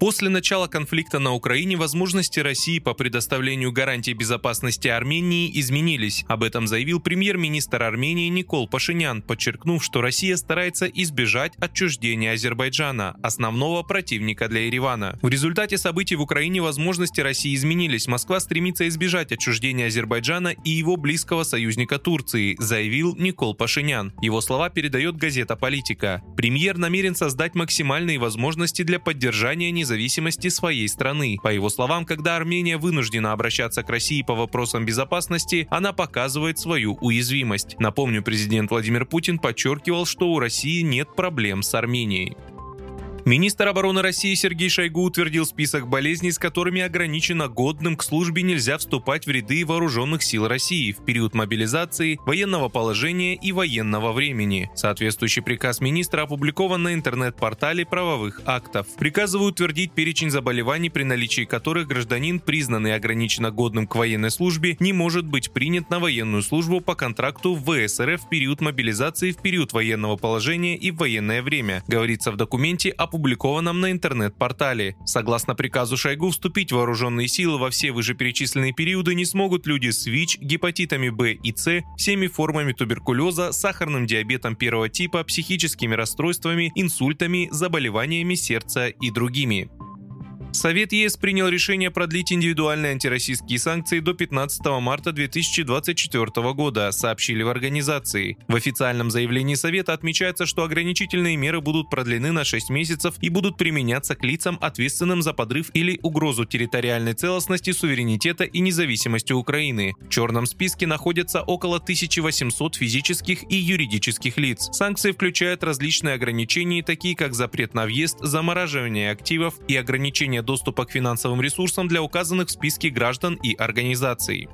После начала конфликта на Украине возможности России по предоставлению гарантий безопасности Армении изменились. Об этом заявил премьер-министр Армении Никол Пашинян, подчеркнув, что Россия старается избежать отчуждения Азербайджана, основного противника для Еревана. В результате событий в Украине возможности России изменились. Москва стремится избежать отчуждения Азербайджана и его близкого союзника Турции, заявил Никол Пашинян. Его слова передает газета «Политика». Премьер намерен создать максимальные возможности для поддержания независимости независимости своей страны. По его словам, когда Армения вынуждена обращаться к России по вопросам безопасности, она показывает свою уязвимость. Напомню, президент Владимир Путин подчеркивал, что у России нет проблем с Арменией. Министр обороны России Сергей Шойгу утвердил список болезней, с которыми ограничено годным к службе нельзя вступать в ряды вооруженных сил России в период мобилизации, военного положения и военного времени. Соответствующий приказ министра опубликован на интернет-портале правовых актов. Приказывают утвердить перечень заболеваний, при наличии которых гражданин, признанный ограниченно годным к военной службе, не может быть принят на военную службу по контракту в ВСРФ в период мобилизации, в период военного положения и в военное время, говорится в документе о опубликованном на интернет-портале. Согласно приказу Шойгу, вступить в вооруженные силы во все вышеперечисленные периоды не смогут люди с ВИЧ, гепатитами Б и С, всеми формами туберкулеза, сахарным диабетом первого типа, психическими расстройствами, инсультами, заболеваниями сердца и другими. Совет ЕС принял решение продлить индивидуальные антироссийские санкции до 15 марта 2024 года, сообщили в организации. В официальном заявлении Совета отмечается, что ограничительные меры будут продлены на 6 месяцев и будут применяться к лицам, ответственным за подрыв или угрозу территориальной целостности, суверенитета и независимости Украины. В черном списке находятся около 1800 физических и юридических лиц. Санкции включают различные ограничения, такие как запрет на въезд, замораживание активов и ограничение доступа к финансовым ресурсам для указанных в списке граждан и организаций.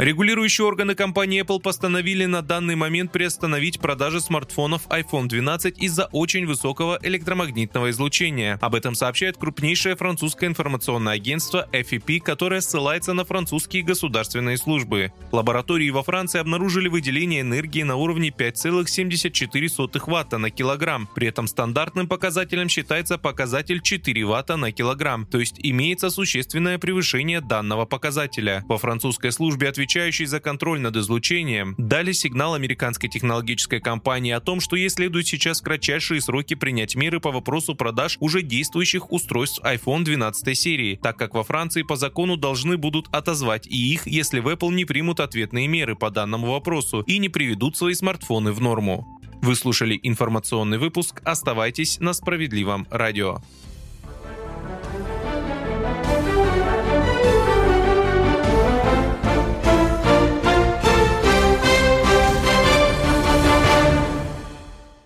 Регулирующие органы компании Apple постановили на данный момент приостановить продажи смартфонов iPhone 12 из-за очень высокого электромагнитного излучения. Об этом сообщает крупнейшее французское информационное агентство FEP, которое ссылается на французские государственные службы. Лаборатории во Франции обнаружили выделение энергии на уровне 5,74 Ватта на килограмм. При этом стандартным показателем считается показатель 4 Ватта на килограмм, то есть имеется существенное превышение данного показателя. Во французской службе отвечают отвечающие за контроль над излучением, дали сигнал американской технологической компании о том, что ей следует сейчас в кратчайшие сроки принять меры по вопросу продаж уже действующих устройств iPhone 12 серии, так как во Франции по закону должны будут отозвать и их, если в Apple не примут ответные меры по данному вопросу и не приведут свои смартфоны в норму. Вы слушали информационный выпуск. Оставайтесь на справедливом радио.